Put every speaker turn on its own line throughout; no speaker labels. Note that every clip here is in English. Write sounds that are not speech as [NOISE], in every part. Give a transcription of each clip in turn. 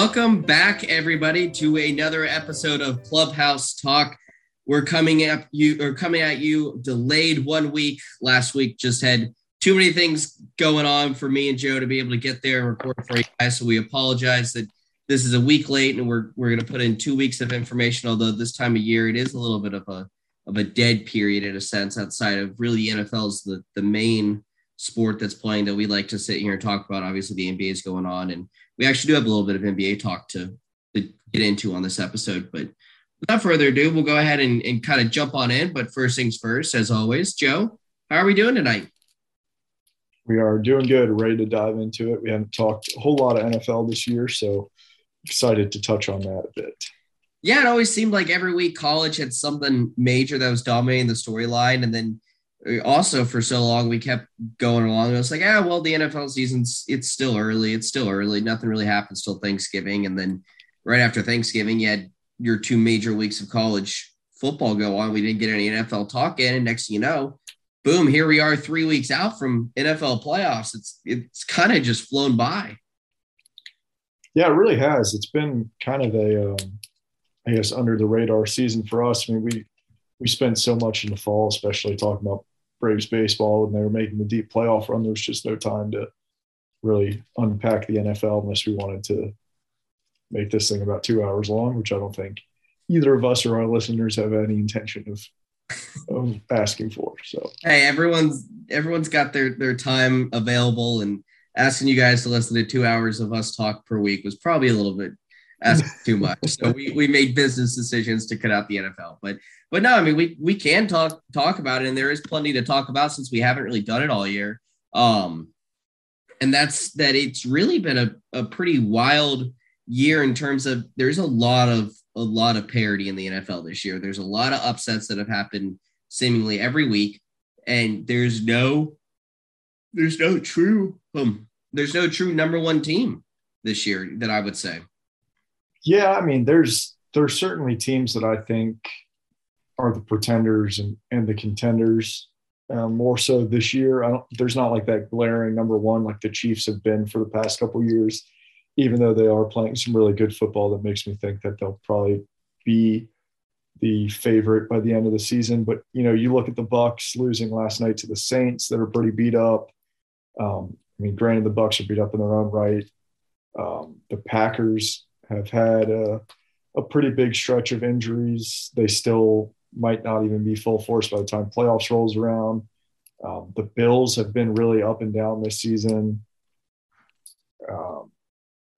Welcome back, everybody, to another episode of Clubhouse Talk. We're coming at you or coming at you delayed one week. Last week just had too many things going on for me and Joe to be able to get there and record for you guys. So we apologize that this is a week late and we're we're gonna put in two weeks of information, although this time of year it is a little bit of a of a dead period in a sense outside of really NFL's the the main sport that's playing that we like to sit here and talk about. Obviously, the NBA is going on, and we actually do have a little bit of NBA talk to, to get into on this episode. But without further ado, we'll go ahead and, and kind of jump on in. But first things first, as always, Joe, how are we doing tonight?
We are doing good, ready to dive into it. We haven't talked a whole lot of NFL this year, so excited to touch on that a bit.
Yeah, it always seemed like every week college had something major that was dominating the storyline, and then also for so long we kept going along. It was like, ah, well, the NFL season's it's still early. It's still early. Nothing really happens till Thanksgiving, and then right after Thanksgiving, you had your two major weeks of college football go on. We didn't get any NFL talk in, and next thing you know, boom, here we are, three weeks out from NFL playoffs. It's it's kind of just flown by.
Yeah, it really has. It's been kind of a, um, I guess, under the radar season for us. I mean, we we spent so much in the fall, especially talking about Braves baseball when they were making the deep playoff run. There was just no time to really unpack the NFL unless we wanted to make this thing about two hours long, which I don't think either of us or our listeners have any intention of of asking for. So
hey, everyone's everyone's got their their time available, and asking you guys to listen to two hours of us talk per week was probably a little bit asking [LAUGHS] too much. So we we made business decisions to cut out the NFL, but but no, I mean we we can talk talk about it, and there is plenty to talk about since we haven't really done it all year. Um, and that's that it's really been a, a pretty wild year in terms of there's a lot of a lot of parity in the NFL this year. There's a lot of upsets that have happened seemingly every week, and there's no there's no true um, there's no true number one team this year that I would say.
Yeah, I mean, there's there's certainly teams that I think are the pretenders and, and the contenders um, more so this year. I don't. There's not like that glaring number one like the Chiefs have been for the past couple years, even though they are playing some really good football. That makes me think that they'll probably be the favorite by the end of the season. But you know, you look at the Bucks losing last night to the Saints that are pretty beat up. Um, I mean, granted, the Bucks are beat up in their own right. Um, the Packers have had a, a pretty big stretch of injuries. They still might not even be full force by the time playoffs rolls around. Um, the Bills have been really up and down this season. Um,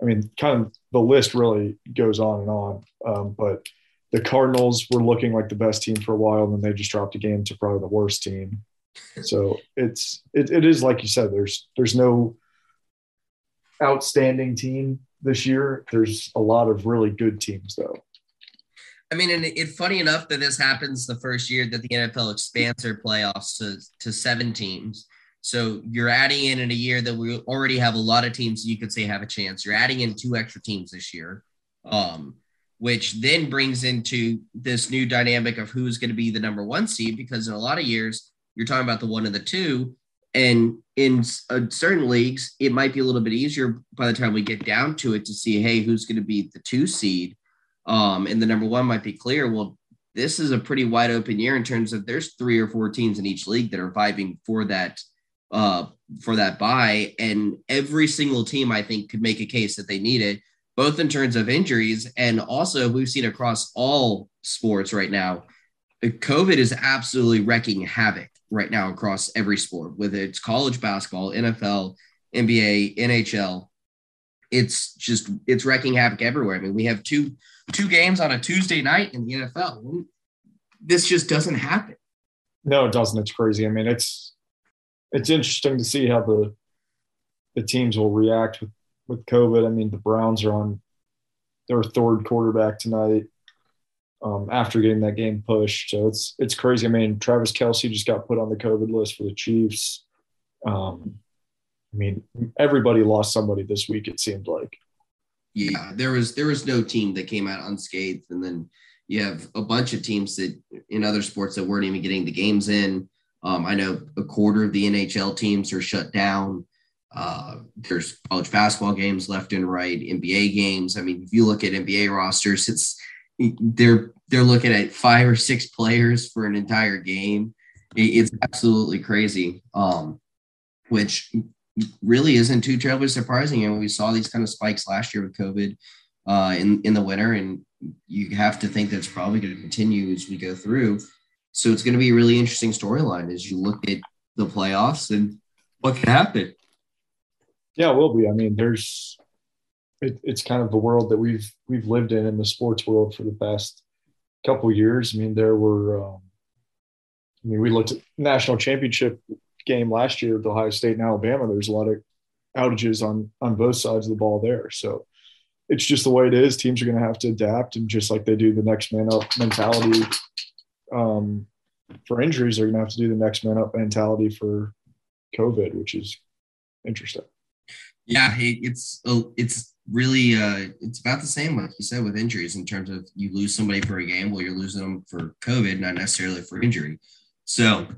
I mean, kind of the list really goes on and on. Um, but the Cardinals were looking like the best team for a while, and then they just dropped a game to probably the worst team. So it's it, it is like you said. There's there's no outstanding team this year. There's a lot of really good teams though.
I mean, and it's funny enough that this happens the first year that the NFL expands their playoffs to, to seven teams. So you're adding in in a year that we already have a lot of teams you could say have a chance. You're adding in two extra teams this year, um, which then brings into this new dynamic of who's going to be the number one seed. Because in a lot of years, you're talking about the one and the two, and in uh, certain leagues, it might be a little bit easier by the time we get down to it to see, hey, who's going to be the two seed um, and the number one might be clear. Well, this is a pretty wide open year in terms of there's three or four teams in each league that are vibing for that uh, for that buy, and every single team I think could make a case that they need it, both in terms of injuries and also we've seen across all sports right now. COVID is absolutely wrecking havoc right now across every sport, whether it's college basketball, NFL, NBA, NHL. It's just it's wrecking havoc everywhere. I mean, we have two two games on a Tuesday night in the NFL. This just doesn't happen.
No, it doesn't. It's crazy. I mean, it's it's interesting to see how the the teams will react with with COVID. I mean, the Browns are on their third quarterback tonight um, after getting that game pushed. So it's it's crazy. I mean, Travis Kelce just got put on the COVID list for the Chiefs. Um, I mean, everybody lost somebody this week. It seemed like
yeah, there was there was no team that came out unscathed, and then you have a bunch of teams that in other sports that weren't even getting the games in. Um, I know a quarter of the NHL teams are shut down. Uh, there's college basketball games left and right, NBA games. I mean, if you look at NBA rosters, it's they're they're looking at five or six players for an entire game. It's absolutely crazy. Um, which really isn't too terribly surprising. And we saw these kind of spikes last year with COVID uh, in in the winter, and you have to think that's probably going to continue as we go through. So it's going to be a really interesting storyline as you look at the playoffs and what can happen.
Yeah, it will be. I mean, there's it, it's kind of the world that we've we've lived in in the sports world for the past couple years. I mean, there were. Um, I mean, we looked at national championship game last year with Ohio State and Alabama. There's a lot of outages on on both sides of the ball there. So it's just the way it is. Teams are going to have to adapt, and just like they do the next man up mentality um, for injuries, they're going to have to do the next man up mentality for COVID, which is interesting.
Yeah, it's oh, it's really uh, it's about the same, like you said, with injuries in terms of you lose somebody for a game, well, you're losing them for COVID, not necessarily for injury. So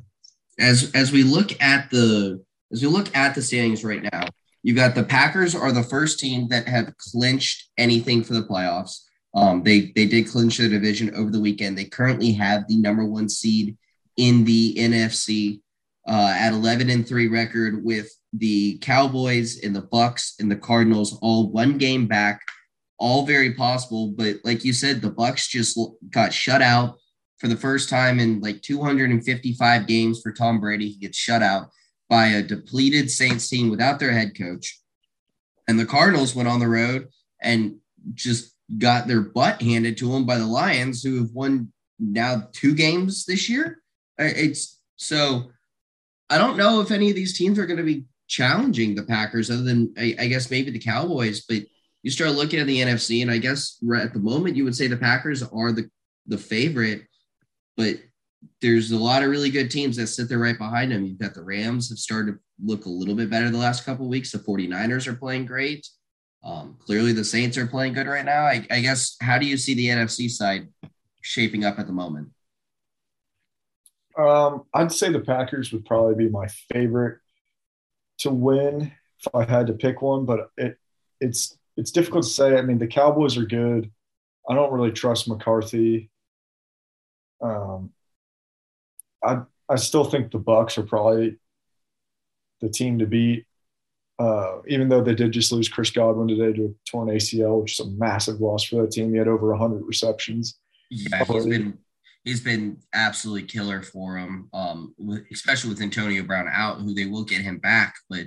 as as we look at the as we look at the standings right now, you've got the Packers are the first team that have clinched anything for the playoffs. Um, they they did clinch the division over the weekend. They currently have the number one seed in the NFC uh, at 11 and three record with the Cowboys and the Bucks and the Cardinals all one game back, all very possible. But like you said, the Bucks just got shut out for the first time in like 255 games for Tom Brady. He gets shut out by a depleted Saints team without their head coach. And the Cardinals went on the road and just got their butt handed to them by the Lions, who have won now two games this year. It's so I don't know if any of these teams are going to be challenging the Packers, other than I, I, guess maybe the Cowboys. But you start looking at the NFC, and I guess right at the moment you would say the Packers are the the favorite, but there's a lot of really good teams that sit there right behind them. You've got the Rams have started to look a little bit better the last couple weeks. The 49ers are playing great. Um, clearly, the Saints are playing good right now. I, I guess, how do you see the NFC side shaping up at the moment?
Um, I'd say the Packers would probably be my favorite to win if I had to pick one, but it it's it's difficult to say. I mean, the Cowboys are good. I don't really trust McCarthy. Um, I I still think the Bucks are probably the team to beat. Uh, even though they did just lose Chris Godwin today to a torn ACL, which is a massive loss for that team. He had over 100 receptions.
Yeah, he's been he's been absolutely killer for him, um, especially with Antonio Brown out, who they will get him back, but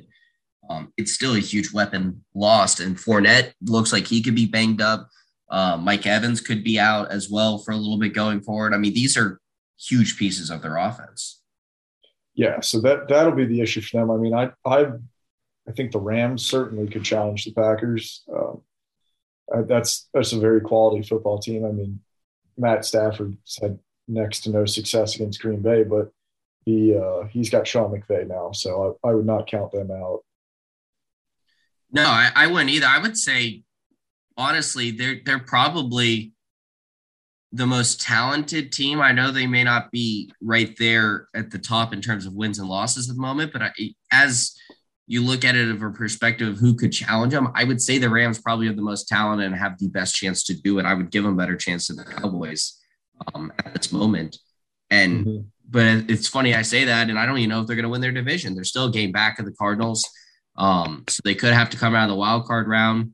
um, it's still a huge weapon lost. And Fournette looks like he could be banged up. Uh, Mike Evans could be out as well for a little bit going forward. I mean, these are huge pieces of their offense.
Yeah, so that that'll be the issue for them. I mean, I I I think the Rams certainly could challenge the Packers. Um, that's that's a very quality football team. I mean, Matt Stafford's had next to no success against Green Bay, but he uh, he's got Sean McVay now, so I, I would not count them out.
No, I, I wouldn't either. I would say honestly, they're they're probably the most talented team. I know they may not be right there at the top in terms of wins and losses at the moment, but I, as you look at it of a perspective of who could challenge them, I would say the Rams probably have the most talent and have the best chance to do it. I would give them a better chance than the Cowboys um, at this moment. And mm-hmm. but it's funny I say that, and I don't even know if they're going to win their division. They're still a game back of the Cardinals, um, so they could have to come out of the wild card round,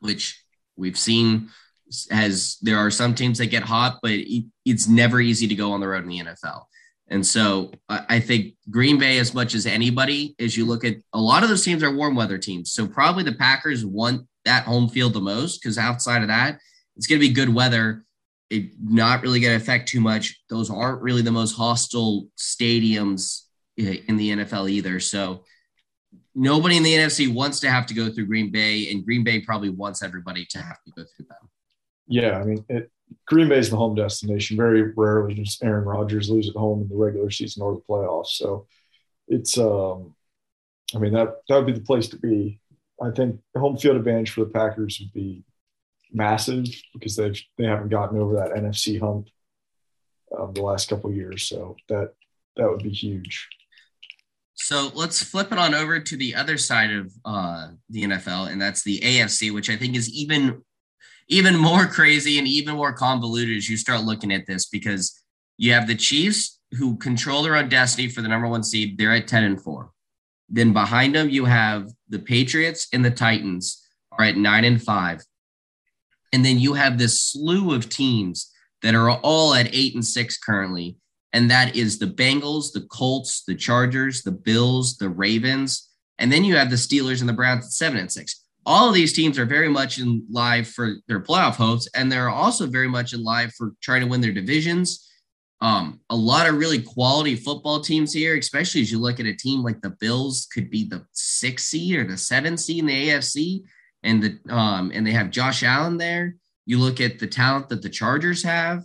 which we've seen has there are some teams that get hot, but it's never easy to go on the road in the NFL. And so I think Green Bay, as much as anybody, as you look at a lot of those teams are warm weather teams. So probably the Packers want that home field the most because outside of that, it's going to be good weather it not really going to affect too much. Those aren't really the most hostile stadiums eh, in the NFL either. So nobody in the NFC wants to have to go through Green Bay, and Green Bay probably wants everybody to have to go through them.
Yeah, I mean, it, Green Bay is the home destination. Very rarely does Aaron Rodgers lose at home in the regular season or the playoffs. So it's, um, I mean, that that would be the place to be. I think home field advantage for the Packers would be massive because they've they haven't gotten over that NFC hump um, the last couple years. So that that would be huge.
So let's flip it on over to the other side of uh, the NFL, and that's the AFC, which I think is even even more crazy and even more convoluted as you start looking at this because you have the Chiefs who control their own destiny for the number one seed. They're at 10 and 4. Then behind them, you have the Patriots and the Titans are at 9 and 5. And then you have this slew of teams that are all at 8 and 6 currently. And that is the Bengals, the Colts, the Chargers, the Bills, the Ravens. And then you have the Steelers and the Browns at 7 and 6 all of these teams are very much in live for their playoff hopes, and they're also very much in live for trying to win their divisions. Um, a lot of really quality football teams here, especially as you look at a team like the Bills, could be the sixth seed or the seventh seed in the AFC, and the um, and they have Josh Allen there. You look at the talent that the Chargers have,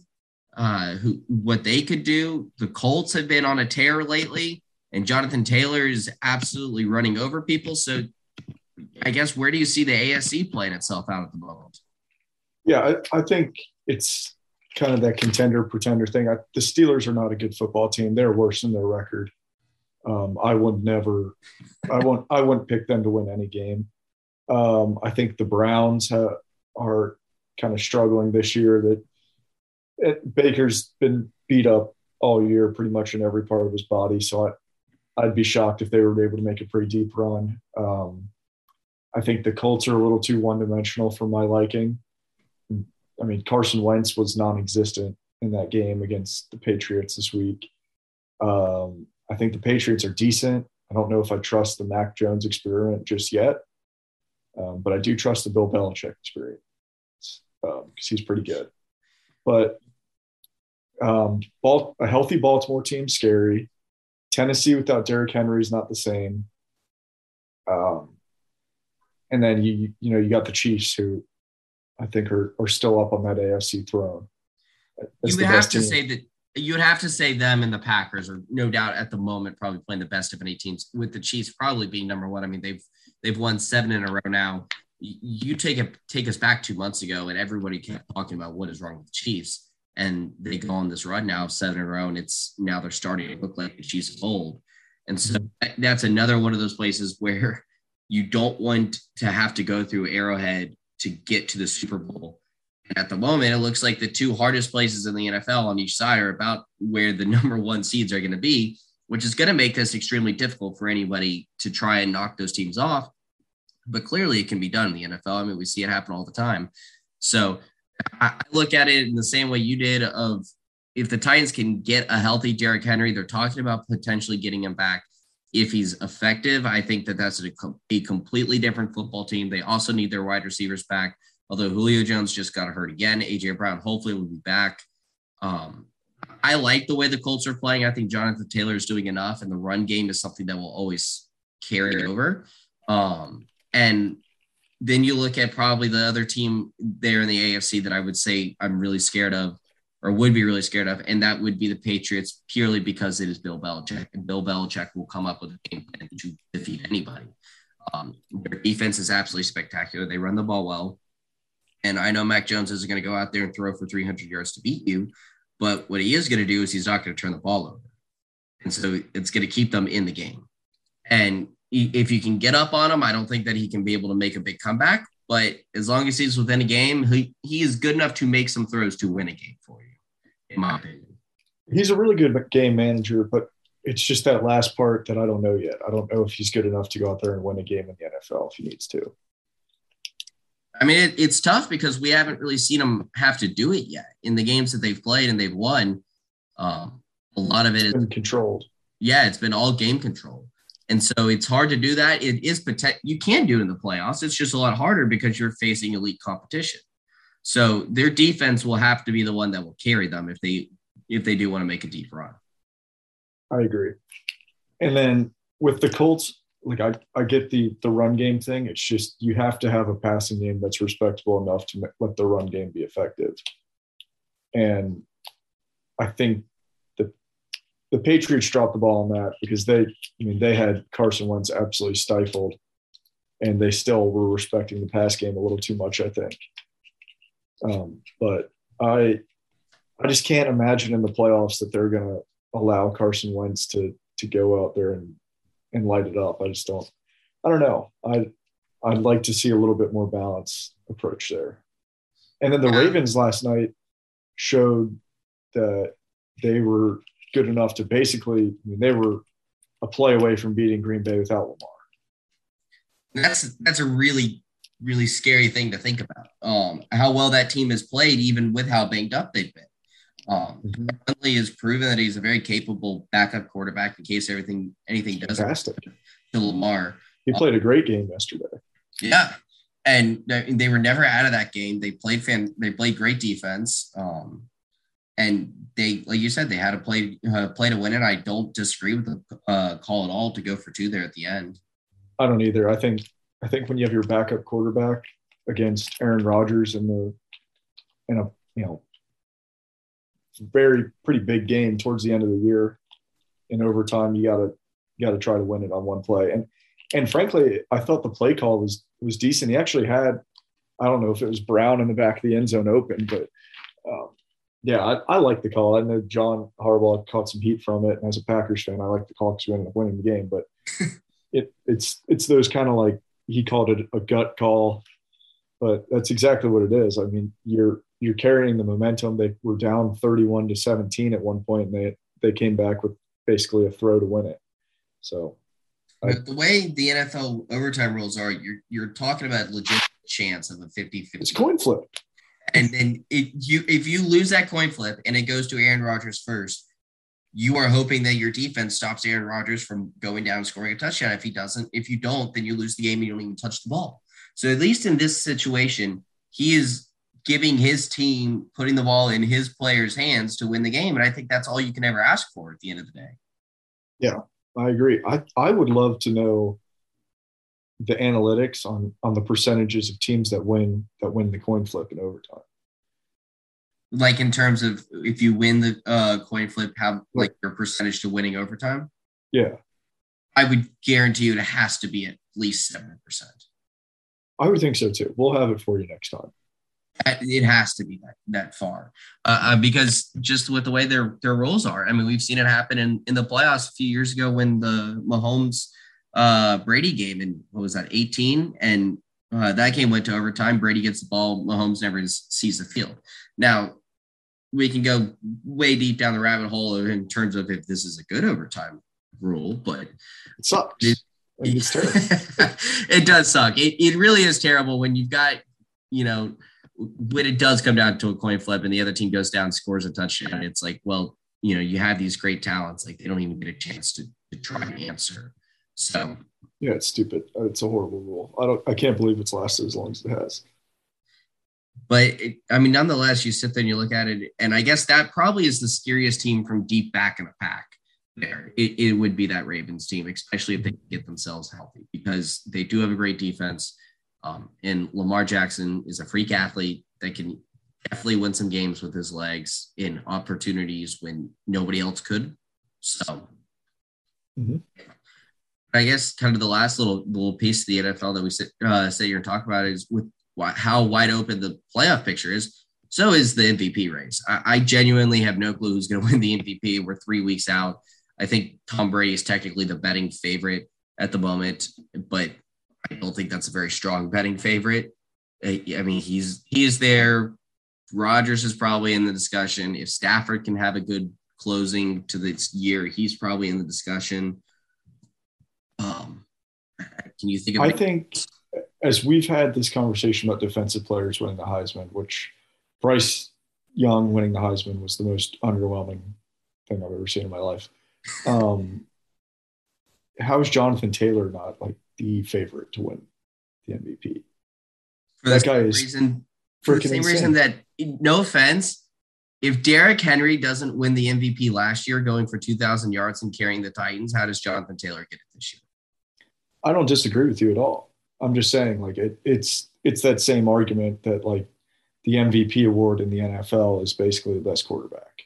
uh, who what they could do. The Colts have been on a tear lately, and Jonathan Taylor is absolutely running over people. So I guess where do you see the AFC playing itself out at the moment?
Yeah, I, I think it's kind of that contender pretender thing. I, the Steelers are not a good football team. They're worse than their record. Um, I would never, I won't, I wouldn't pick them to win any game. Um, I think the Browns have, are kind of struggling this year. That it, Baker's been beat up all year, pretty much in every part of his body. So I, I'd be shocked if they were able to make a pretty deep run. Um, I think the Colts are a little too one dimensional for my liking. I mean, Carson Wentz was non existent in that game against the Patriots this week. Um, I think the Patriots are decent. I don't know if I trust the Mac Jones experiment just yet, um, but I do trust the Bill Belichick experience because um, he's pretty good. But um, a healthy Baltimore team, scary. Tennessee without Derrick Henry is not the same. Um, and then you you know you got the Chiefs who I think are are still up on that AFC throne.
That's you would have to team. say that you would have to say them and the Packers are no doubt at the moment probably playing the best of any teams with the Chiefs probably being number one. I mean they've they've won seven in a row now. You take it take us back two months ago and everybody kept talking about what is wrong with the Chiefs and they go on this run now seven in a row and it's now they're starting to look like the Chiefs of old. And so mm-hmm. that's another one of those places [LAUGHS] where you don't want to have to go through Arrowhead to get to the Super Bowl. And at the moment, it looks like the two hardest places in the NFL on each side are about where the [LAUGHS] number one seeds are going to be, which is going to make this extremely difficult for anybody to try and knock those teams off. But clearly, it can be done in the NFL. I mean, we see it happen all the time. So I look at it in the same way you did of if the Titans can get a healthy Derrick Henry, they're talking about potentially getting him back if he's effective, I think that that's a, a, completely different football team. They also need their wide receivers back. Although Julio Jones just got hurt again, AJ Brown hopefully will be back. Um, I like the way the Colts are playing. I think Jonathan Taylor is doing enough, and the run game is something that will always carry over. Um, and then you look at probably the other team there in the AFC that I would say I'm really scared of or would be really scared of, and that would be the Patriots purely because it is Bill Belichick, and Bill Belichick will come up with a game plan to defeat anybody. Um, their defense is absolutely spectacular. They run the ball well, and I know Mac Jones isn't going to go out there and throw for 300 yards to beat you, but what he is going to do is he's not going to turn the ball over, and so it's going to keep them in the game. And if you can get up on him, I don't think that he can be able to make a big comeback. But as long as he's within a game, he, he is good enough to make some throws to win a game for you in my opinion.
He's a really good game manager, but it's just that last part that I don't know yet. I don't know if he's good enough to go out there and win a game in the NFL if he needs to.
I mean, it, it's tough because we haven't really seen him have to do it yet in the games that they've played and they've won. Um, a lot of it
is controlled.
Yeah, it's been all game control. And so it's hard to do that. It is potential. You can do it in the playoffs. It's just a lot harder because you're facing elite competition. So their defense will have to be the one that will carry them if they if they do want to make a deep run.
I agree. And then with the Colts, like I, I get the the run game thing. It's just you have to have a passing game that's respectable enough to let the run game be effective. And I think the the Patriots dropped the ball on that because they, I mean, they had Carson Wentz absolutely stifled, and they still were respecting the pass game a little too much. I think. Um, but I, I just can't imagine in the playoffs that they're going to allow Carson Wentz to to go out there and and light it up. I just don't. I don't know. I I'd like to see a little bit more balance approach there. And then the. Ravens last night showed that they were good enough to basically. I mean, they were a play away from beating Green Bay without Lamar.
That's that's a really really scary thing to think about. Um, how well that team has played, even with how banged up they've been. Um, mm-hmm. Huntley has proven that he's a very capable backup quarterback in case everything anything does to Lamar.
He played um, a great game yesterday.
Yeah, and they were never out of that game. They played fan. They played great defense. Um, and they, like you said, they had to play uh, play to win it. I don't disagree with the uh, call at all to go for two there at the end.
I don't either. I think I think when you have your backup quarterback against Aaron Rodgers in the in a you know very pretty big game towards the end of the year in overtime, you gotta you gotta try to win it on one play. And and frankly, I thought the play call was was decent. He actually had I don't know if it was Brown in the back of the end zone open, but um, yeah, I, I like the call. I know John Harbaugh caught some heat from it, and as a Packers fan, I like the call because we ended up winning the game. But [LAUGHS] it it's it's those kind of like he called it a gut call, but that's exactly what it is. I mean, you're you're carrying the momentum. They were down 31 to 17 at one point, and they they came back with basically a throw to win it. So,
I, the way the NFL overtime rules are, you're you're talking about legit chance of a 50 50.
It's coin flip.
And then if you if you lose that coin flip and it goes to Aaron Rodgers first, you are hoping that your defense stops Aaron Rodgers from going down scoring a touchdown. If he doesn't, if you don't, then you lose the game and you don't even touch the ball. So at least in this situation, he is giving his team, putting the ball in his players' hands to win the game. And I think that's all you can ever ask for at the end of the day.
Yeah, I agree. I, I would love to know the analytics on on the percentages of teams that win that win the coin flip in overtime
like in terms of if you win the uh, coin flip, how like your percentage to winning overtime?
Yeah,
I would guarantee you it has to be at least seven percent.
I would think so too. We'll have it for you next time.
It has to be that that far uh, uh, because just with the way their their roles are. I mean, we've seen it happen in in the playoffs a few years ago when the Mahomes uh, Brady game in what was that 18 and uh, that game went to overtime. Brady gets the ball. Mahomes never sees the field. Now, we can go way deep down the rabbit hole in terms of if this is a good overtime rule, but
it sucks. It, [LAUGHS]
it does suck. It, it really is terrible when you've got, you know, when it does come down to a coin flip and the other team goes down, scores a touchdown. It's like, well, you know, you have these great talents, like they don't even get a chance to, to try and answer. So
yeah, it's stupid. It's a horrible rule. I don't. I can't believe it's lasted as long as it has.
But it, I mean, nonetheless, you sit there and you look at it, and I guess that probably is the scariest team from deep back in the pack. There, it, it would be that Ravens team, especially if they get themselves healthy, because they do have a great defense. Um, and Lamar Jackson is a freak athlete that can definitely win some games with his legs in opportunities when nobody else could. So, mm-hmm. I guess kind of the last little little piece of the NFL that we sit uh, sit here and talk about is with how wide open the playoff picture is, so is the MVP race. I, I genuinely have no clue who's going to win the MVP. We're three weeks out. I think Tom Brady is technically the betting favorite at the moment, but I don't think that's a very strong betting favorite. I mean, he's he is there. Rodgers is probably in the discussion. If Stafford can have a good closing to this year, he's probably in the discussion. Um, can you think of?
I think as we've had this conversation about defensive players winning the Heisman, which Bryce Young winning the Heisman was the most underwhelming thing I've ever seen in my life. Um, how is Jonathan Taylor not like the favorite to win the MVP?
For that guy is reason, for the same insane. reason that no offense, if Derrick Henry doesn't win the MVP last year, going for two thousand yards and carrying the Titans, how does Jonathan Taylor get it this year?
I don't disagree with you at all. I'm just saying, like it, it's it's that same argument that like the MVP award in the NFL is basically the best quarterback.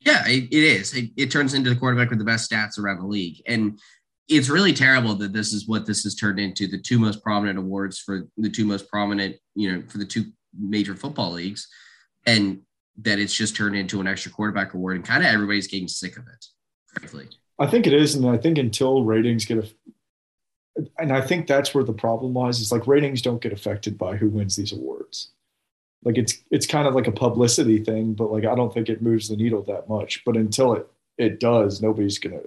Yeah, it, it is. It, it turns into the quarterback with the best stats around the league, and it's really terrible that this is what this has turned into the two most prominent awards for the two most prominent, you know, for the two major football leagues, and that it's just turned into an extra quarterback award, and kind of everybody's getting sick of it, frankly.
I think it is, and I think until ratings get a and I think that's where the problem lies. Is like ratings don't get affected by who wins these awards. Like it's it's kind of like a publicity thing, but like I don't think it moves the needle that much. But until it it does, nobody's gonna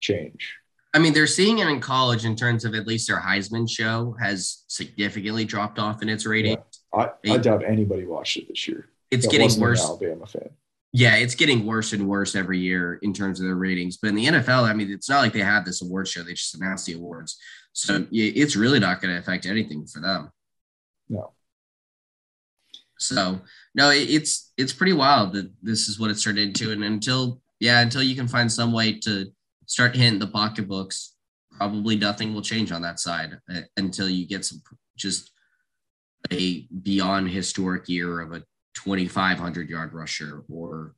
change.
I mean, they're seeing it in college in terms of at least their Heisman show has significantly dropped off in its ratings.
Yeah. I, I doubt anybody watched it this year.
It's getting worse.
Alabama fan.
Yeah, it's getting worse and worse every year in terms of their ratings. But in the NFL, I mean, it's not like they have this award show; they just announce the awards. So it's really not going to affect anything for them.
No.
So no, it's it's pretty wild that this is what it's turned into, and until yeah, until you can find some way to start hitting the pocketbooks, probably nothing will change on that side uh, until you get some just a beyond historic year of a 2,500 yard rusher or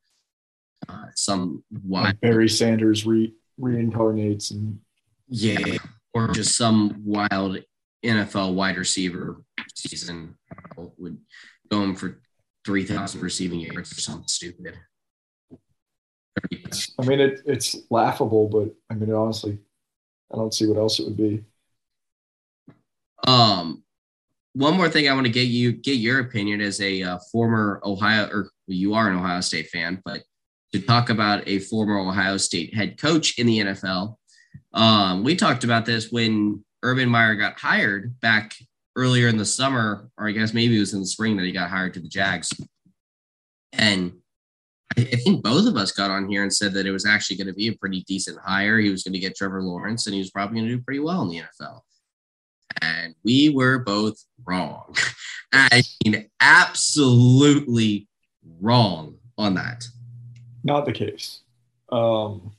uh, some
wild like Barry Sanders re- reincarnates and
yeah, or just some wild NFL wide receiver season know, would go him for 3,000 receiving yards or something stupid.
I mean, it, it's laughable, but I mean, honestly, I don't see what else it would be.
Um, one more thing I want to get you get your opinion as a uh, former Ohio or you are an Ohio State fan, but to talk about a former Ohio State head coach in the NFL. Um, we talked about this when Urban Meyer got hired back earlier in the summer, or I guess maybe it was in the spring that he got hired to the Jags. And I think both of us got on here and said that it was actually going to be a pretty decent hire. He was going to get Trevor Lawrence and he was probably going to do pretty well in the NFL. And we were both wrong. [LAUGHS] I mean, absolutely wrong on that.
Not the case. Um,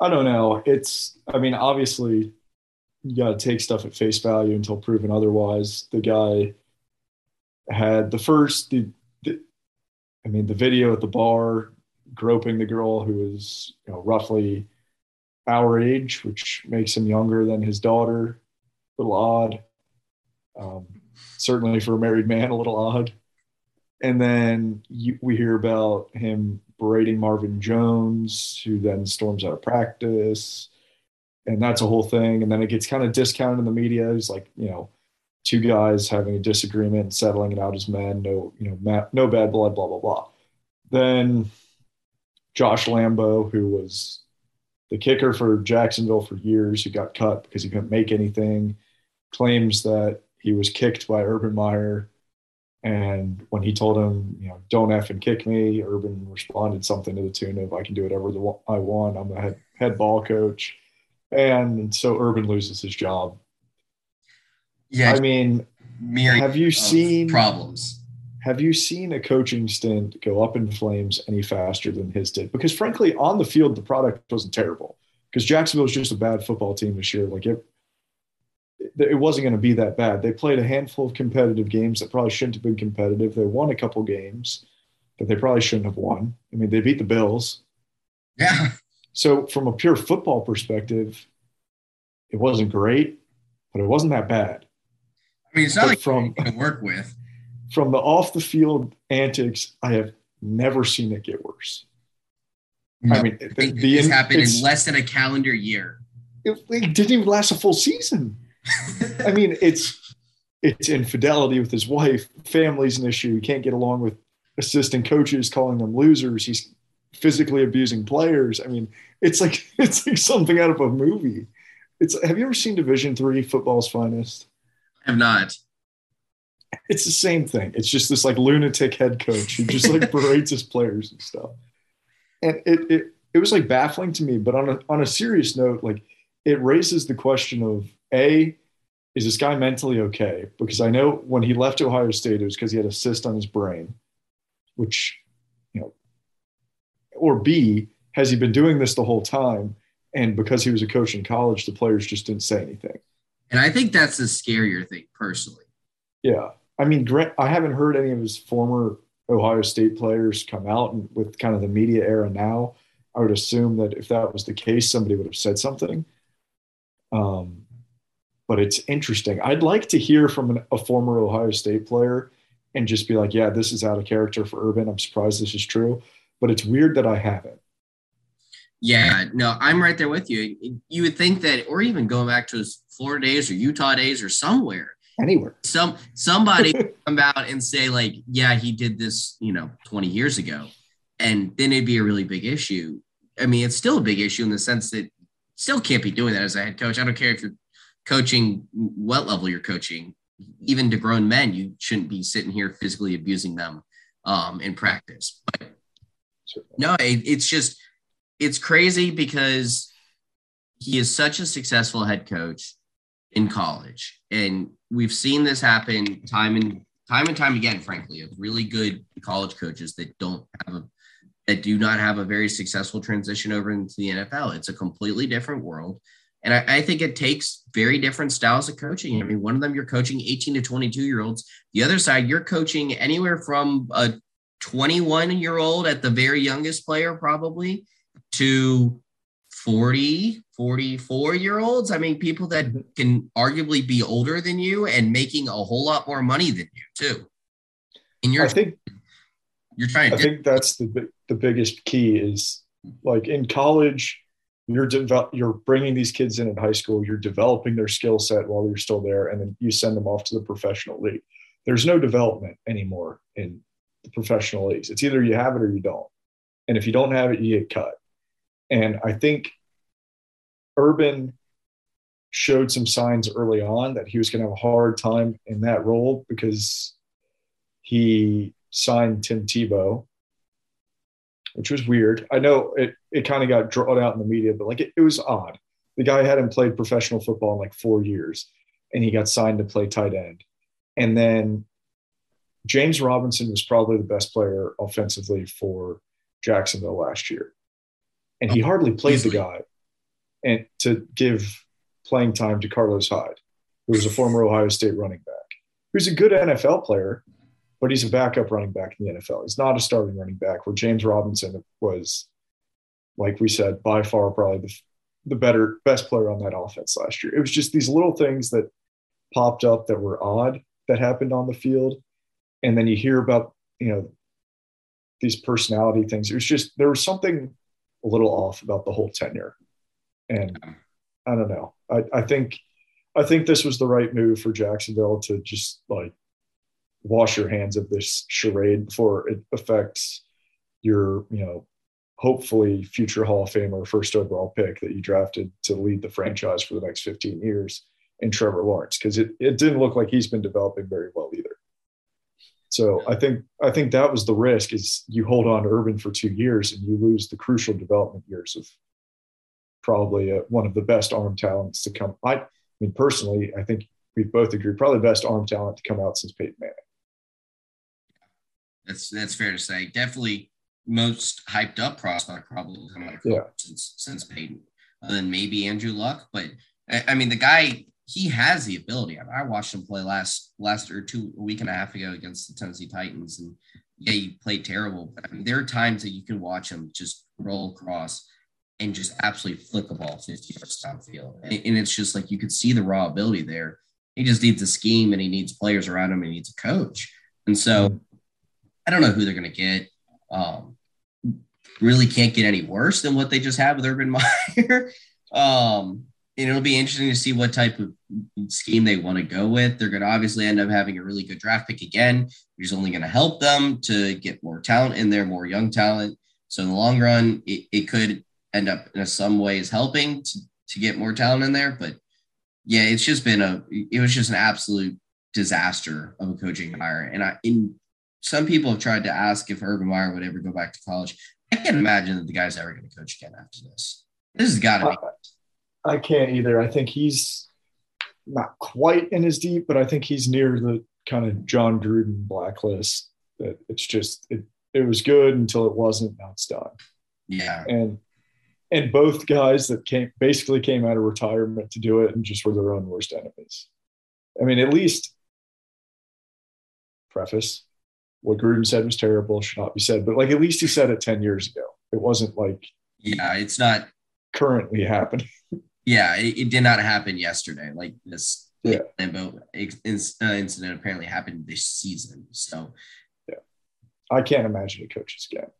I don't know. It's, I mean, obviously, you got to take stuff at face value until proven otherwise. The guy had the first, the, I mean, the video at the bar groping the girl who is you know, roughly our age, which makes him younger than his daughter. A little odd. Um, certainly for a married man, a little odd. And then you, we hear about him berating Marvin Jones, who then storms out of practice. And that's a whole thing. And then it gets kind of discounted in the media. It's like, you know, two guys having a disagreement, settling it out as men, no, you know, no bad blood, blah, blah, blah. Then Josh Lambo, who was the kicker for Jacksonville for years, who got cut because he couldn't make anything, claims that he was kicked by Urban Meyer. And when he told him, you know, don't F and kick me, Urban responded something to the tune of, I can do whatever I want. I'm the head, head ball coach. And so Urban loses his job yeah. I mean, have you seen
problems?
Have you seen a coaching stint go up in flames any faster than his did? Because frankly, on the field, the product wasn't terrible. Because Jacksonville was just a bad football team this year. Like it, it wasn't going to be that bad. They played a handful of competitive games that probably shouldn't have been competitive. They won a couple games that they probably shouldn't have won. I mean, they beat the Bills.
Yeah.
So, from a pure football perspective, it wasn't great, but it wasn't that bad.
I mean, it's not but like from to work with. [LAUGHS]
From the off the field antics, I have never seen it get worse.
No, I mean, the, the, this happened in less than a calendar year.
It, it didn't even last a full season. I mean, it's it's infidelity with his wife. Family's an issue. He can't get along with assistant coaches, calling them losers. He's physically abusing players. I mean, it's like [LAUGHS] it's like something out of a movie. It's have you ever seen Division Three football's finest?
I have not.
It's the same thing. It's just this like lunatic head coach who just like [LAUGHS] berates his players and stuff. And it, it it was like baffling to me. But on a on a serious note, like it raises the question of a is this guy mentally okay? Because I know when he left Ohio State, it was because he had a cyst on his brain, which, you know, or B, has he been doing this the whole time? And because he was a coach in college, the players just didn't say anything.
And I think that's the scarier thing, personally.
Yeah. I mean, Grant, I haven't heard any of his former Ohio State players come out and with kind of the media era now. I would assume that if that was the case, somebody would have said something. Um, but it's interesting. I'd like to hear from an, a former Ohio State player and just be like, yeah, this is out of character for Urban. I'm surprised this is true. But it's weird that I haven't.
Yeah, no, I'm right there with you. You would think that, or even going back to his Florida days or Utah days or somewhere,
anywhere,
some somebody [LAUGHS] come out and say like, yeah, he did this, you know, 20 years ago, and then it'd be a really big issue. I mean, it's still a big issue in the sense that still can't be doing that as a head coach. I don't care if you're coaching what level you're coaching, even to grown men, you shouldn't be sitting here physically abusing them um, in practice. But no, it, it's just it's crazy because he is such a successful head coach in college, and we've seen this happen time and time and time again. Frankly, of really good college coaches that don't have a that do not have a very successful transition over into the NFL. It's a completely different world. And I, I, think it takes very different styles of coaching. I mean, one of them you're coaching 18 to 22 year olds. The other side, you're coaching anywhere from a 21 year old at the very youngest player, probably, to 40, 44 year olds. I mean, people that mm-hmm. can arguably be older than you and making a whole lot more money than you, too. And you're,
I think,
you're trying
I think that's the, the biggest key is like in college, you're develop, you're bringing these kids in in high school you're developing their skill set while you're still there and then you send them off to the professional league. There's no development anymore in the professional leagues. It's either you have it or you don't. And if you don't have it you get cut. And i think urban showed some signs early on that he was going to have a hard time in that role because he signed tim tebow which was weird. I know it it kind of got drawn out in the media, but like it, it was odd. The guy hadn't played professional football in like four years, and he got signed to play tight end. And then James Robinson was probably the best player offensively for Jacksonville last year, and he hardly played the guy. And to give playing time to Carlos Hyde, who was a former Ohio State running back, who's a good NFL player, but he's a backup running back in the NFL. He's not a starting running back. Where James Robinson was, like we said, by far probably the, the better, best player on that offense last year. It was just these little things that popped up that were odd that happened on the field, and then you hear about you know these personality things. It was just there was something a little off about the whole tenure, and I don't know. I, I think I think this was the right move for Jacksonville to just like wash your hands of this charade before it affects your, you know, hopefully future Hall of Famer first overall pick that you drafted to lead the franchise for the next 15 years in Trevor Lawrence because it, it didn't look like he's been developing very well either. So I think I think that was the risk is you hold on to Urban for two years and you lose the crucial development years of probably a, one of the best arm talents to come. I, I mean personally, I think we both agree probably the best arm talent to come out since Peyton Manning.
That's that's fair to say. Definitely most hyped up prospect probably coming out of
yeah.
since since Peyton, other than maybe Andrew Luck. But I mean, the guy he has the ability. I, I watched him play last last or two a week and a half ago against the Tennessee Titans, and yeah, he played terrible. But I mean, there are times that you can watch him just roll across and just absolutely flick the ball 50 yards downfield. And, and it's just like you could see the raw ability there. He just needs a scheme and he needs players around him and he needs a coach. And so mm-hmm. I don't know who they're going to get. Um, really can't get any worse than what they just had with Urban [LAUGHS] Meyer. um, and it'll be interesting to see what type of scheme they want to go with. They're going to obviously end up having a really good draft pick again, which is only going to help them to get more talent in there, more young talent. So in the long run, it, it could end up in some ways helping to, to get more talent in there. But yeah, it's just been a, it was just an absolute disaster of a coaching hire. And I, in some people have tried to ask if Urban Meyer would ever go back to college. I can't imagine that the guy's ever going to coach again after this. This has got to be.
I can't either. I think he's not quite in his deep, but I think he's near the kind of Jon Gruden blacklist. That it's just it. It was good until it wasn't. Now it's done.
Yeah.
And and both guys that came basically came out of retirement to do it and just were their own worst enemies. I mean, at least preface what Gruden said was terrible, should not be said. But like at least he said it 10 years ago. It wasn't like
Yeah, it's not
currently happening.
Yeah, it, it did not happen yesterday. Like this
yeah.
Lambo uh, incident apparently happened this season. So
yeah. I can't imagine he coaches again.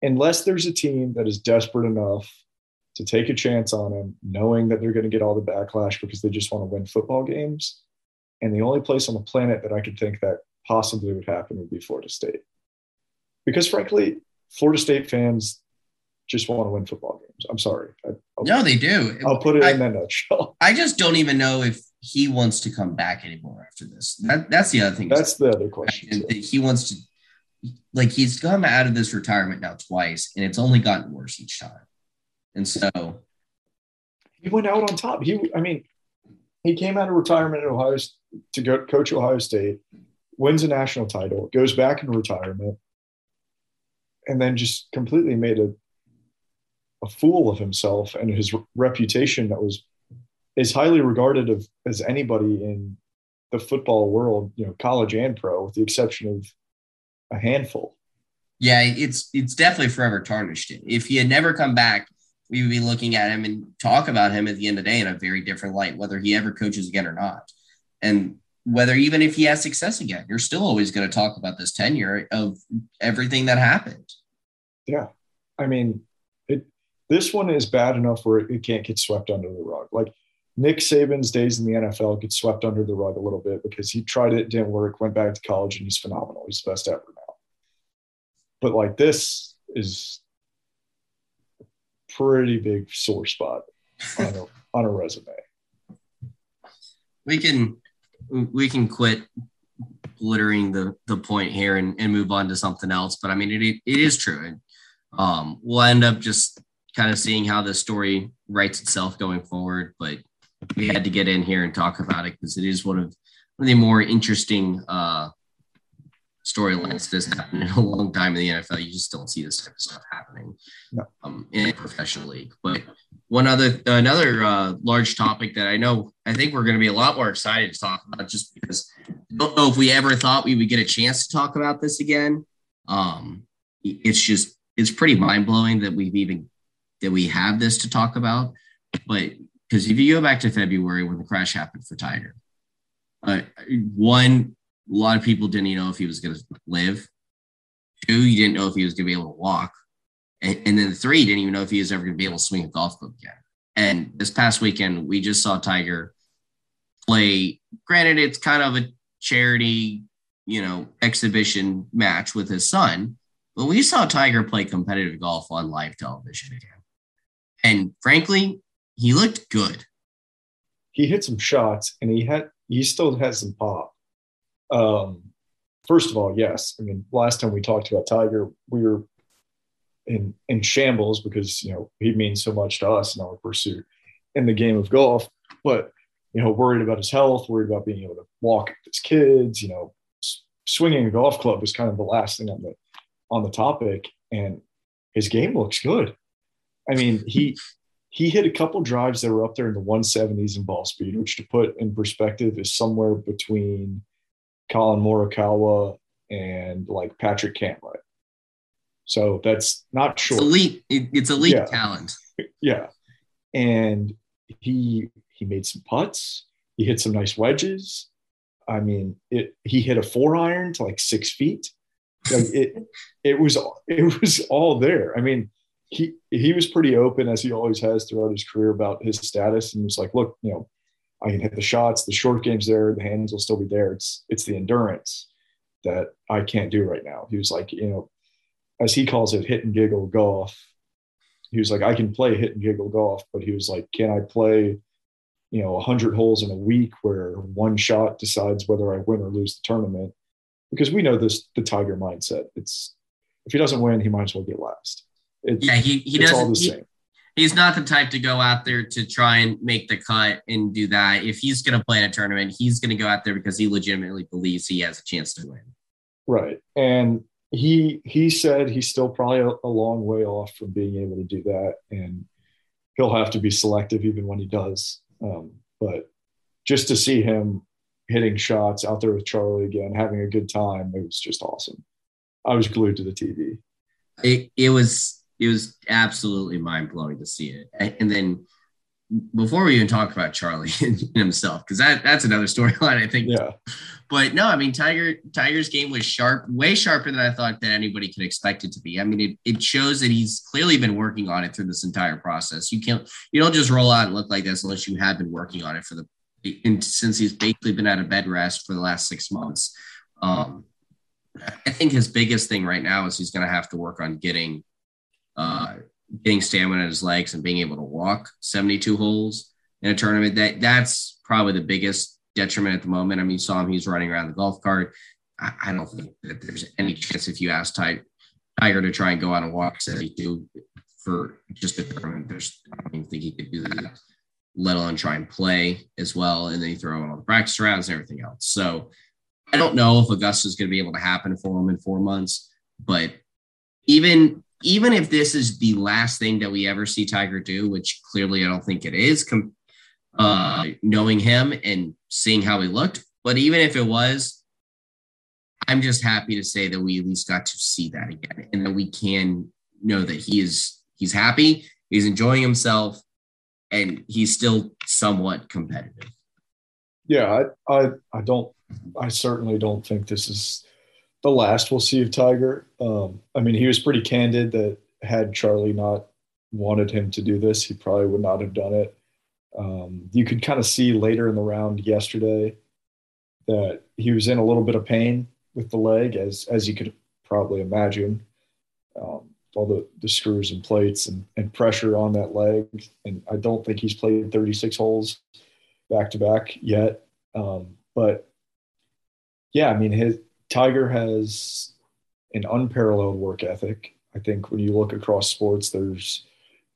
Unless there's a team that is desperate enough to take a chance on him, knowing that they're going to get all the backlash because they just want to win football games. And the only place on the planet that I could think that possibly would happen would be Florida State. Because frankly, Florida State fans just want to win football games. I'm sorry. I,
no, they do.
I'll put it I, in that nutshell.
I just don't even know if he wants to come back anymore after this. That, that's the other thing.
That's the other question.
He wants to, like, he's come out of this retirement now twice, and it's only gotten worse each time. And so
he went out on top. He, I mean, he came out of retirement at Ohio to go coach Ohio State, wins a national title, goes back in retirement, and then just completely made a a fool of himself and his reputation that was as highly regarded of, as anybody in the football world, you know, college and pro, with the exception of a handful.
Yeah, it's it's definitely forever tarnished. If he had never come back, we would be looking at him and talk about him at the end of the day in a very different light, whether he ever coaches again or not. And whether even if he has success again, you're still always going to talk about this tenure of everything that happened.
Yeah. I mean, it this one is bad enough where it can't get swept under the rug. Like Nick Saban's days in the NFL get swept under the rug a little bit because he tried it, didn't work, went back to college, and he's phenomenal. He's the best ever now. But like this is pretty big sore spot on a, on a resume.
We can we can quit littering the the point here and, and move on to something else. But I mean, it it is true, and um, we'll end up just kind of seeing how the story writes itself going forward. But we had to get in here and talk about it because it is one of one of the more interesting uh, storylines that has happened in a long time in the NFL. You just don't see this type of stuff happening no. um, in a professional league. But one other another uh, large topic that I know I think we're going to be a lot more excited to talk about just because I don't know if we ever thought we would get a chance to talk about this again. Um, it's just it's pretty mind blowing that we've even that we have this to talk about. But because if you go back to February when the crash happened for Tiger, uh, one a lot of people didn't even know if he was going to live. Two, you didn't know if he was going to be able to walk. And, and then three, didn't even know if he was ever going to be able to swing a golf club again. And this past weekend, we just saw Tiger play. Granted, it's kind of a charity, you know, exhibition match with his son, but we saw Tiger play competitive golf on live television again. And frankly, he looked good.
He hit some shots and he had he still has some pop. Um, first of all, yes. I mean, last time we talked about Tiger, we were in in shambles because you know he means so much to us in our pursuit in the game of golf. But you know, worried about his health, worried about being able to walk with his kids. You know, swinging a golf club was kind of the last thing on the on the topic, and his game looks good. I mean, he he hit a couple drives that were up there in the 170s in ball speed, which to put in perspective is somewhere between Collin Morikawa and like Patrick Cantlay. So that's not short.
It's elite. It's elite yeah. talent.
yeah, and he he made some putts. He hit some nice wedges. I mean, it. He hit a four iron to like six feet. Like it. [LAUGHS] it was it was all there. I mean, he he was pretty open as he always has throughout his career about his status, and was like, look, you know, I can hit the shots. The short game's there. The hands will still be there. It's it's the endurance that I can't do right now. He was like, you know, as he calls it, hit and giggle golf. He was like, I can play hit and giggle golf, but he was like, can I play, you know, hundred holes in a week where one shot decides whether I win or lose the tournament? Because we know this the Tiger mindset. It's if he doesn't win, he might as well get last.
It's, yeah, he, he doesn't. All the he, same he's not the type to go out there to try and make the cut and do that. If he's going to play in a tournament, he's going to go out there because he legitimately believes he has a chance to win.
Right. And he he said he's still probably a, a long way off from being able to do that and he'll have to be selective even when he does. Um, but just to see him hitting shots out there with Charlie again, having a good time, it was just awesome. I was glued to the TV.
It, it was it was absolutely mind blowing to see it. And then before we even talk about Charlie [LAUGHS] himself, because that that's another storyline I think.
Yeah.
But no, I mean Tiger Tiger's game was sharp, way sharper than I thought that anybody could expect it to be. I mean, it, it shows that he's clearly been working on it through this entire process. You can't you don't just roll out and look like this unless you have been working on it for the and since he's basically been out of bed rest for the last six months. Um, I think his biggest thing right now is he's going to have to work on getting uh, getting stamina in his legs and being able to walk 72 holes in a tournament. That that's probably the biggest detriment at the moment. I mean, you saw him; he's running around the golf cart. I, I don't think that there's any chance if you ask Tiger, to try and go out and walk 72 for just a tournament. There's I don't think he could do that, let alone try and play as well. And then you throw in all the practice rounds and everything else. So I don't know if Augusta is going to be able to happen for him in four months, but even even if this is the last thing that we ever see Tiger do, which clearly I don't think it is, com- uh, knowing him and seeing how he looked, but even if it was, I'm just happy to say that we at least got to see that again, and that we can know that he is he's happy, he's enjoying himself, and he's still somewhat competitive.
Yeah, I I, I don't I certainly don't think this is the last we'll see of Tiger. Um, I mean, he was pretty candid that had Charlie not wanted him to do this, he probably would not have done it. Um, you could kind of see later in the round yesterday that he was in a little bit of pain with the leg, as as you could probably imagine. Um, all the, the screws and plates and, and pressure on that leg. And I don't think he's played 36 holes back to back yet. Um, but yeah, I mean, his Tiger has an unparalleled work ethic. I think when you look across sports, there's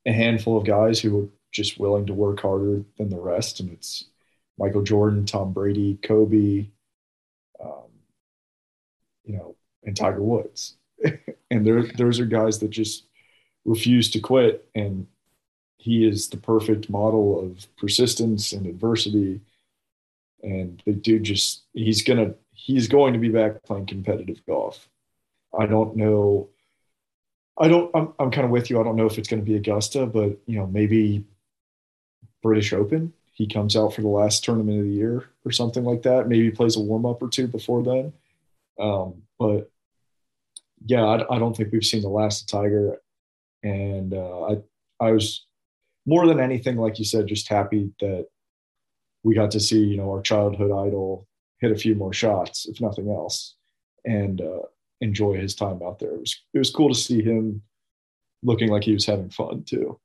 a handful of guys who are just willing to work harder than the rest, and it's Michael Jordan, Tom Brady, Kobe, um, you know, and Tiger Woods. [LAUGHS] and there, those are guys that just refuse to quit. And he is the perfect model of persistence and adversity. And the dude just, he's going to, he's going to be back playing competitive golf. I don't know. I don't, I'm, I'm kind of with you. I don't know if it's going to be Augusta, but, you know, maybe British Open. He comes out for the last tournament of the year or something like that. Maybe plays a warm up or two before then. Um, but yeah, I, I, don't think we've seen the last of Tiger. And uh, I, I was more than anything, like you said, just happy that we got to see, you know, our childhood idol hit a few more shots, if nothing else, and uh, enjoy his time out there. It was it was cool to see him looking like he was having fun too.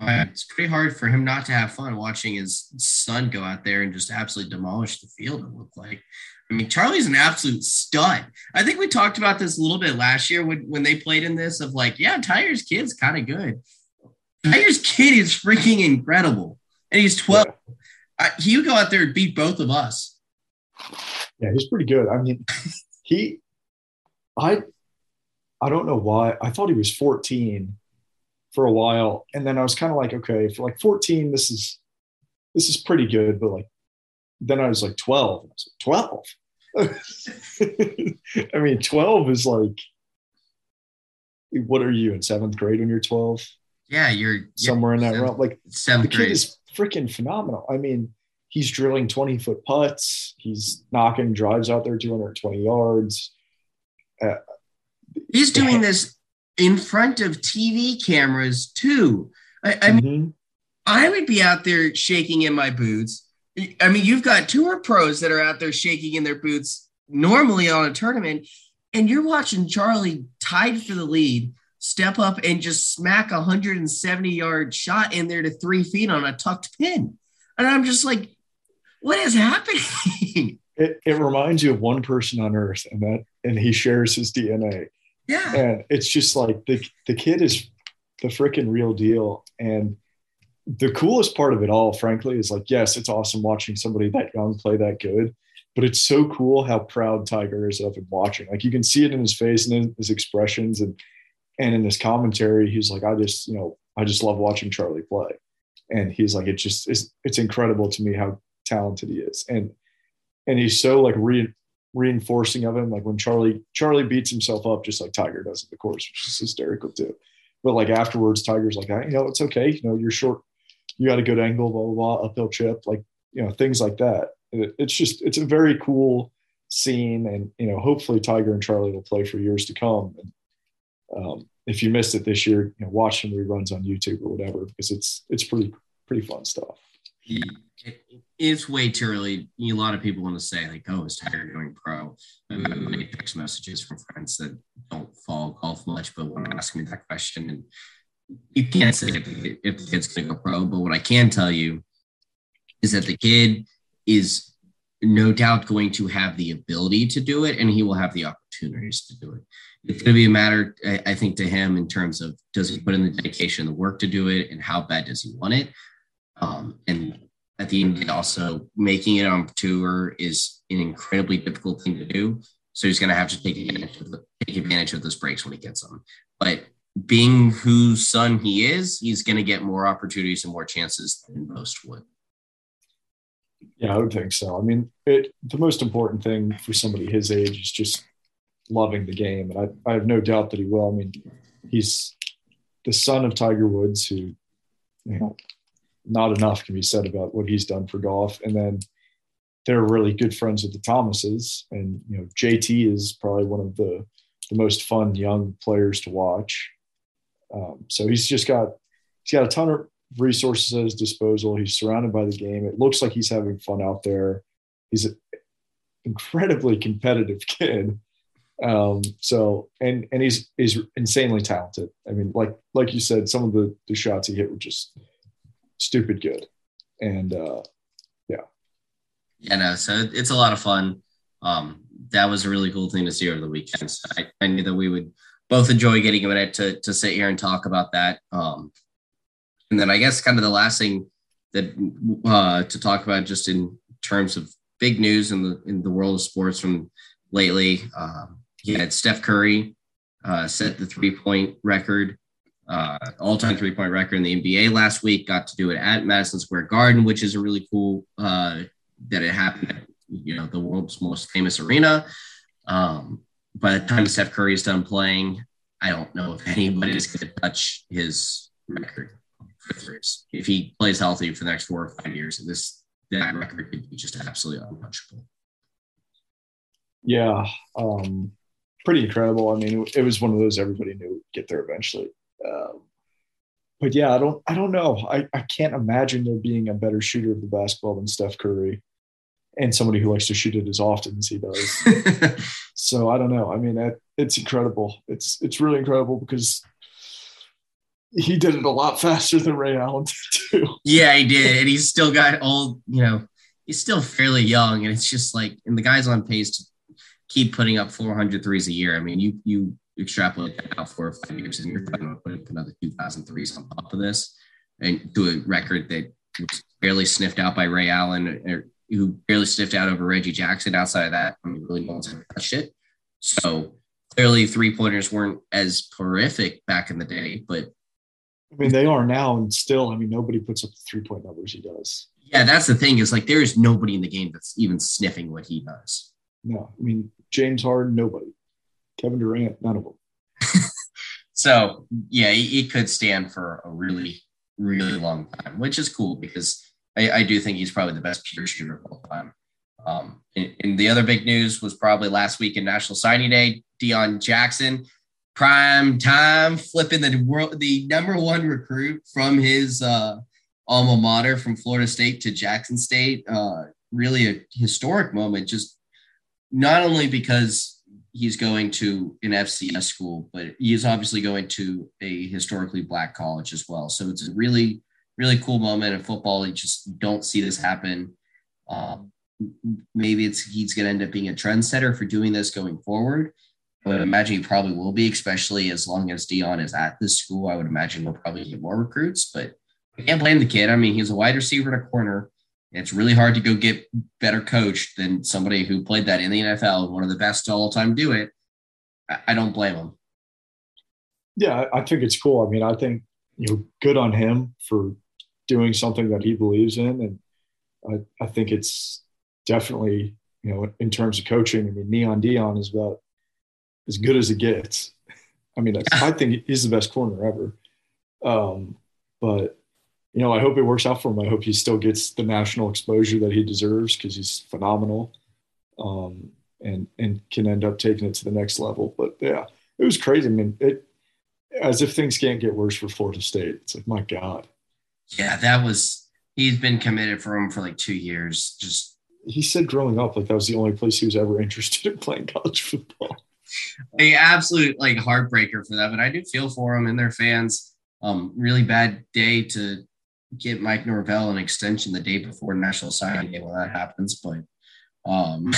Uh, it's pretty hard for him not to have fun watching his son go out there and just absolutely demolish the field. It looked like. I mean, Charlie's an absolute stud. I think we talked about this a little bit last year when, when they played in this of like, yeah, Tiger's kid's kind of good. Tiger's kid is freaking incredible. And he's 12. Yeah. Uh, he would go out there and beat both of us.
Yeah, he's pretty good. I mean, he, I, I don't know why. I thought he was 14 for a while. And then I was kind of like, okay, for like 14, this is, this is pretty good. But like, then I was like 12. I was like, 12? [LAUGHS] I mean, 12 is like, what are you in seventh grade when you're 12?
Yeah, you're
somewhere in that realm. Like,
seventh
the
grade.
kid is freaking phenomenal. I mean, he's drilling 20 foot putts, he's knocking drives out there 220 yards. Uh,
he's doing this in front of TV cameras too. I, I mean, mm-hmm. I would be out there shaking in my boots I mean, you've got tour pros that are out there shaking in their boots normally on a tournament, and you're watching Charlie tied for the lead step up and just smack a 170 yard shot in there to three feet on a tucked pin. And I'm just like, what is happening? [LAUGHS]
It, it reminds you of one person on earth, and that, and he shares his DNA.
Yeah.
And it's just like the, the kid is the freaking real deal. And the coolest part of it all, frankly, is like, yes, it's awesome watching somebody that young play that good, but it's so cool how proud Tiger is of him watching. Like you can see it in his face and in his expressions and and in his commentary, he's like, I just, you know, I just love watching Charlie play. And he's like, it just it's it's incredible to me how talented he is. And and he's so like re- reinforcing of him. Like when Charlie Charlie beats himself up just like Tiger does at the course, which is hysterical too. But like afterwards, Tiger's like, you know, it's okay. You know, you're short you got a good angle, blah, blah, blah, uphill chip, like, you know, things like that. It, it's just, it's a very cool scene. And, you know, hopefully Tiger and Charlie will play for years to come. And, um, if you missed it this year, you know, watch some reruns on YouTube or whatever, because it's, it's pretty, pretty fun stuff.
Yeah, it's way too early. A lot of people want to say like, "Oh, is Tiger going pro?" I've many mm-hmm. text messages from friends that don't follow golf much, but want to ask me that question. And you can't say if, if the kid's going to go pro, but what I can tell you is that the kid is no doubt going to have the ability to do it, and he will have the opportunities to do it. It's going to be a matter, I think, to him in terms of does he put in the dedication, the work to do it, and how bad does he want it. Um, and at the end, also making it on tour is an incredibly difficult thing to do. So he's going to have to take advantage of the, take advantage of those breaks when he gets them. But being whose son he is, he's going to get more opportunities and more chances than most would.
Yeah, I would think so. I mean, it, the most important thing for somebody his age is just loving the game, and I, I have no doubt that he will. I mean, he's the son of Tiger Woods, who you know not enough can be said about what he's done for golf. And then they're really good friends with the Thomases, and you know JT is probably one of the the most fun young players to watch. Um, so he's just got he's got a ton of resources at his disposal. He's surrounded by the game. It looks like he's having fun out there. He's an incredibly competitive [LAUGHS] kid. Um, so and and he's he's insanely talented. I mean, like like you said, some of the the shots he hit were just stupid good. And uh, yeah.
Yeah, no, so it's a lot of fun. Um, that was a really cool thing to see over the weekend. So I, I, knew that we would both enjoy getting a minute to, to sit here and talk about that. Um, and then I guess kind of the last thing that uh, to talk about just in terms of big news in the in the world of sports from lately. Uh, you had Steph Curry uh, set the three point record uh, all-time three-point record in the NBA last week. Got to do it at Madison Square Garden, which is a really cool uh, that it happened at you know the world's most famous arena. Um, by the time Steph Curry is done playing, I don't know if anybody is going to touch his record for. If he plays healthy for the next four or five years, this that record could be just absolutely untouchable.
Yeah, um, pretty incredible. I mean, it was one of those everybody knew would get there eventually. Um, but yeah, I don't I don't know. I, I can't imagine there being a better shooter of the basketball than Steph Curry and somebody who likes to shoot it as often as he does. [LAUGHS] so I don't know. I mean, it, it's incredible. It's it's really incredible because he did it a lot faster than Ray Allen did [LAUGHS] too.
Yeah, he did, and he's still got old. You know, he's still fairly young, and it's just like, and the guy's on pace to keep putting up 400 threes a year. I mean, you you extrapolate that out four or five years, and you're talking about putting another 2,003s on top of this and do a record that was barely sniffed out by Ray Allen, or who barely sniffed out over Reggie Jackson. Outside of that, I mean, really no one's touched it. So clearly, three pointers weren't as horrific back in the day, but
I mean, they are now, and still, I mean, nobody puts up the three point numbers he does.
Yeah, that's the thing is like there is nobody in the game that's even sniffing what he does.
No, I mean James Harden, nobody. Kevin Durant, none of them. [LAUGHS]
so yeah, he, he, could stand for a really, really long time, which is cool because I, I do think he's probably the best pure shooter of all time. Um, and, and, the other big news was probably last week in National Signing Day, Deion Jackson, prime time, flipping the world, the number one recruit from his uh, alma mater from Florida State to Jackson State. Uh, really a historic moment, just not only because he's going to an FCS school, but he is obviously going to a historically black college as well. So it's a really, really cool moment in football. You just don't see this happen. Um, maybe it's he's going to end up being a trendsetter for doing this going forward. I would imagine he probably will be, especially as long as Deion is at this school. I would imagine he'll probably get more recruits, but I can't blame the kid. I mean, he's a wide receiver and a corner. It's really hard to go get better coached than somebody who played that in the NFL, one of the best all time do it. I don't blame him.
Yeah, I think it's cool. I mean, I think you know, good on him for doing something that he believes in, and I, I think it's definitely you know in terms of coaching. I mean, Neon Deion is about as good as it gets. [LAUGHS] I mean, I think he's the best corner ever. Um, but you know, I hope it works out for him. I hope he still gets the national exposure that he deserves because he's phenomenal, um, and and can end up taking it to the next level. But yeah, it was crazy. I mean, it as if things can't get worse for Florida State. It's like my God.
Yeah, that was. He's been committed for him for like two years. Just
he said growing up, like that was the only place he was ever [LAUGHS] interested in playing college football.
A absolute like heartbreaker for them, but I do feel for them and their fans. Um, really bad day to get Mike Norvell an extension the day before National Signing Day when that happens, but um,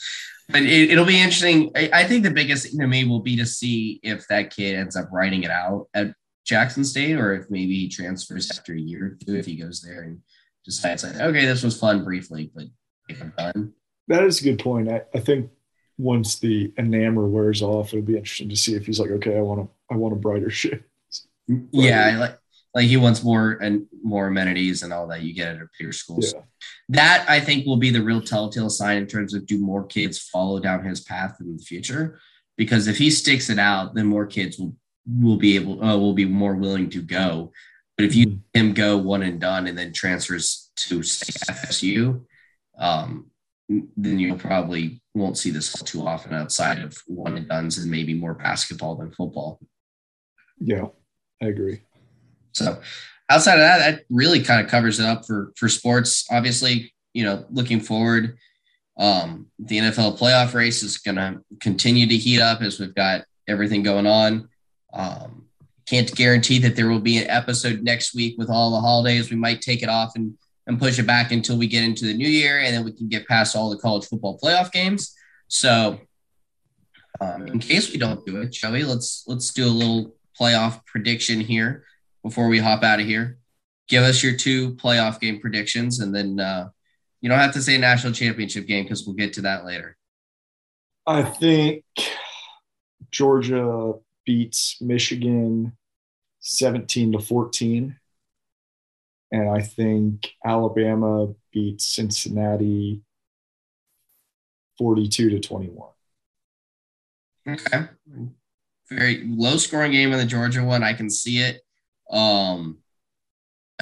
[LAUGHS] but it, will be interesting. I, I, think the biggest thing to me will be to see if that kid ends up writing it out at Jackson State or if maybe he transfers after a year or two if he goes there and decides like, okay, this was fun briefly, but I'm done.
That is a good point. I, I think once the enamor wears off, it'll be interesting to see if he's like, okay, I want to, I want a brighter shit.
Yeah, I like like he wants more and more amenities and all that you get at a peer school. Yeah. That I think will be the real telltale sign in terms of do more kids follow down his path in the future? Because if he sticks it out, then more kids will will be able uh, will be more willing to go. But if you mm-hmm. him go one and done and then transfers to say FSU, um, then you probably won't see this too often outside of one and duns and maybe more basketball than football.
Yeah, I agree.
So outside of that, that really kind of covers it up for for sports. Obviously, you know, looking forward, um, the NFL playoff race is going to continue to heat up as we've got everything going on. Um, can't guarantee that there will be an episode next week with all the holidays. We might take it off and and push it back until we get into the new year, and then we can get past all the college football playoff games. So, um, in case we don't do it, shall we? Let's let's do a little playoff prediction here before we hop out of here. Give us your two playoff game predictions, and then uh, you don't have to say national championship game because we'll get to that later.
I think Georgia beats Michigan 17 to 14. And I think Alabama beats Cincinnati 42 to 21.
Okay. Very low scoring game in the Georgia one. I can see it. Um,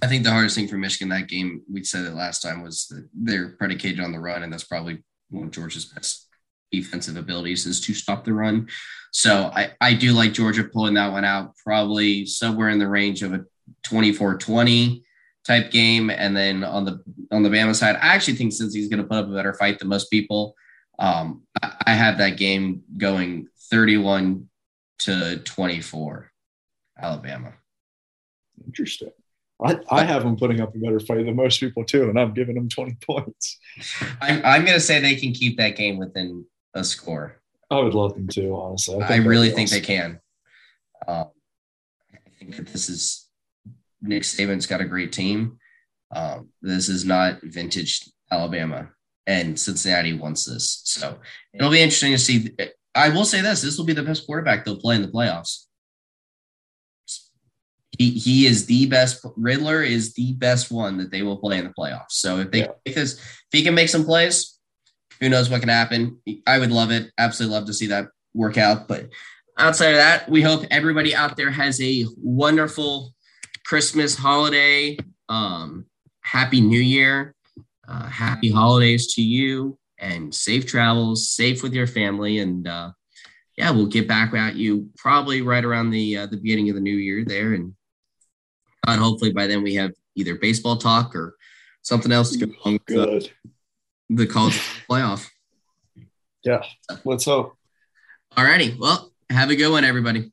I think the hardest thing for Michigan that game, we said it last time, was that they're predicated on the run, and that's probably one of Georgia's best defensive abilities is to stop the run. So I, I do like Georgia pulling that one out, probably somewhere in the range of a 24-20 type game. And then on the on the Bama side, I actually think Cincy's going to put up a better fight than most people, um, I, I have that game going 31 to 24, Alabama.
Interesting. I, I have them putting up a better fight than most people too, and I'm giving them 20 points.
I'm, I'm going to say they can keep that game within a score.
I would love them to, honestly.
I, I really think awesome. they can. Um, I think that this is Nick Saban's got a great team. Um, this is not vintage Alabama, and Cincinnati wants this. So it'll be interesting to see. I will say this: this will be the best quarterback they'll play in the playoffs. He, he is the best. Ridder is the best one that they will play in the playoffs. So if they yeah. this, if he can make some plays, who knows what can happen? I would love it. Absolutely love to see that work out. But outside of that, we hope everybody out there has a wonderful Christmas holiday. Um, happy New Year. Uh, happy holidays to you and safe travels, safe with your family. And uh, yeah, we'll get back at you probably right around the uh, the beginning of the new year there. And hopefully by then we have either baseball talk or something else to go along with the, the college [LAUGHS] playoff.
Yeah, let's hope.
All righty. Well, have a good one, everybody.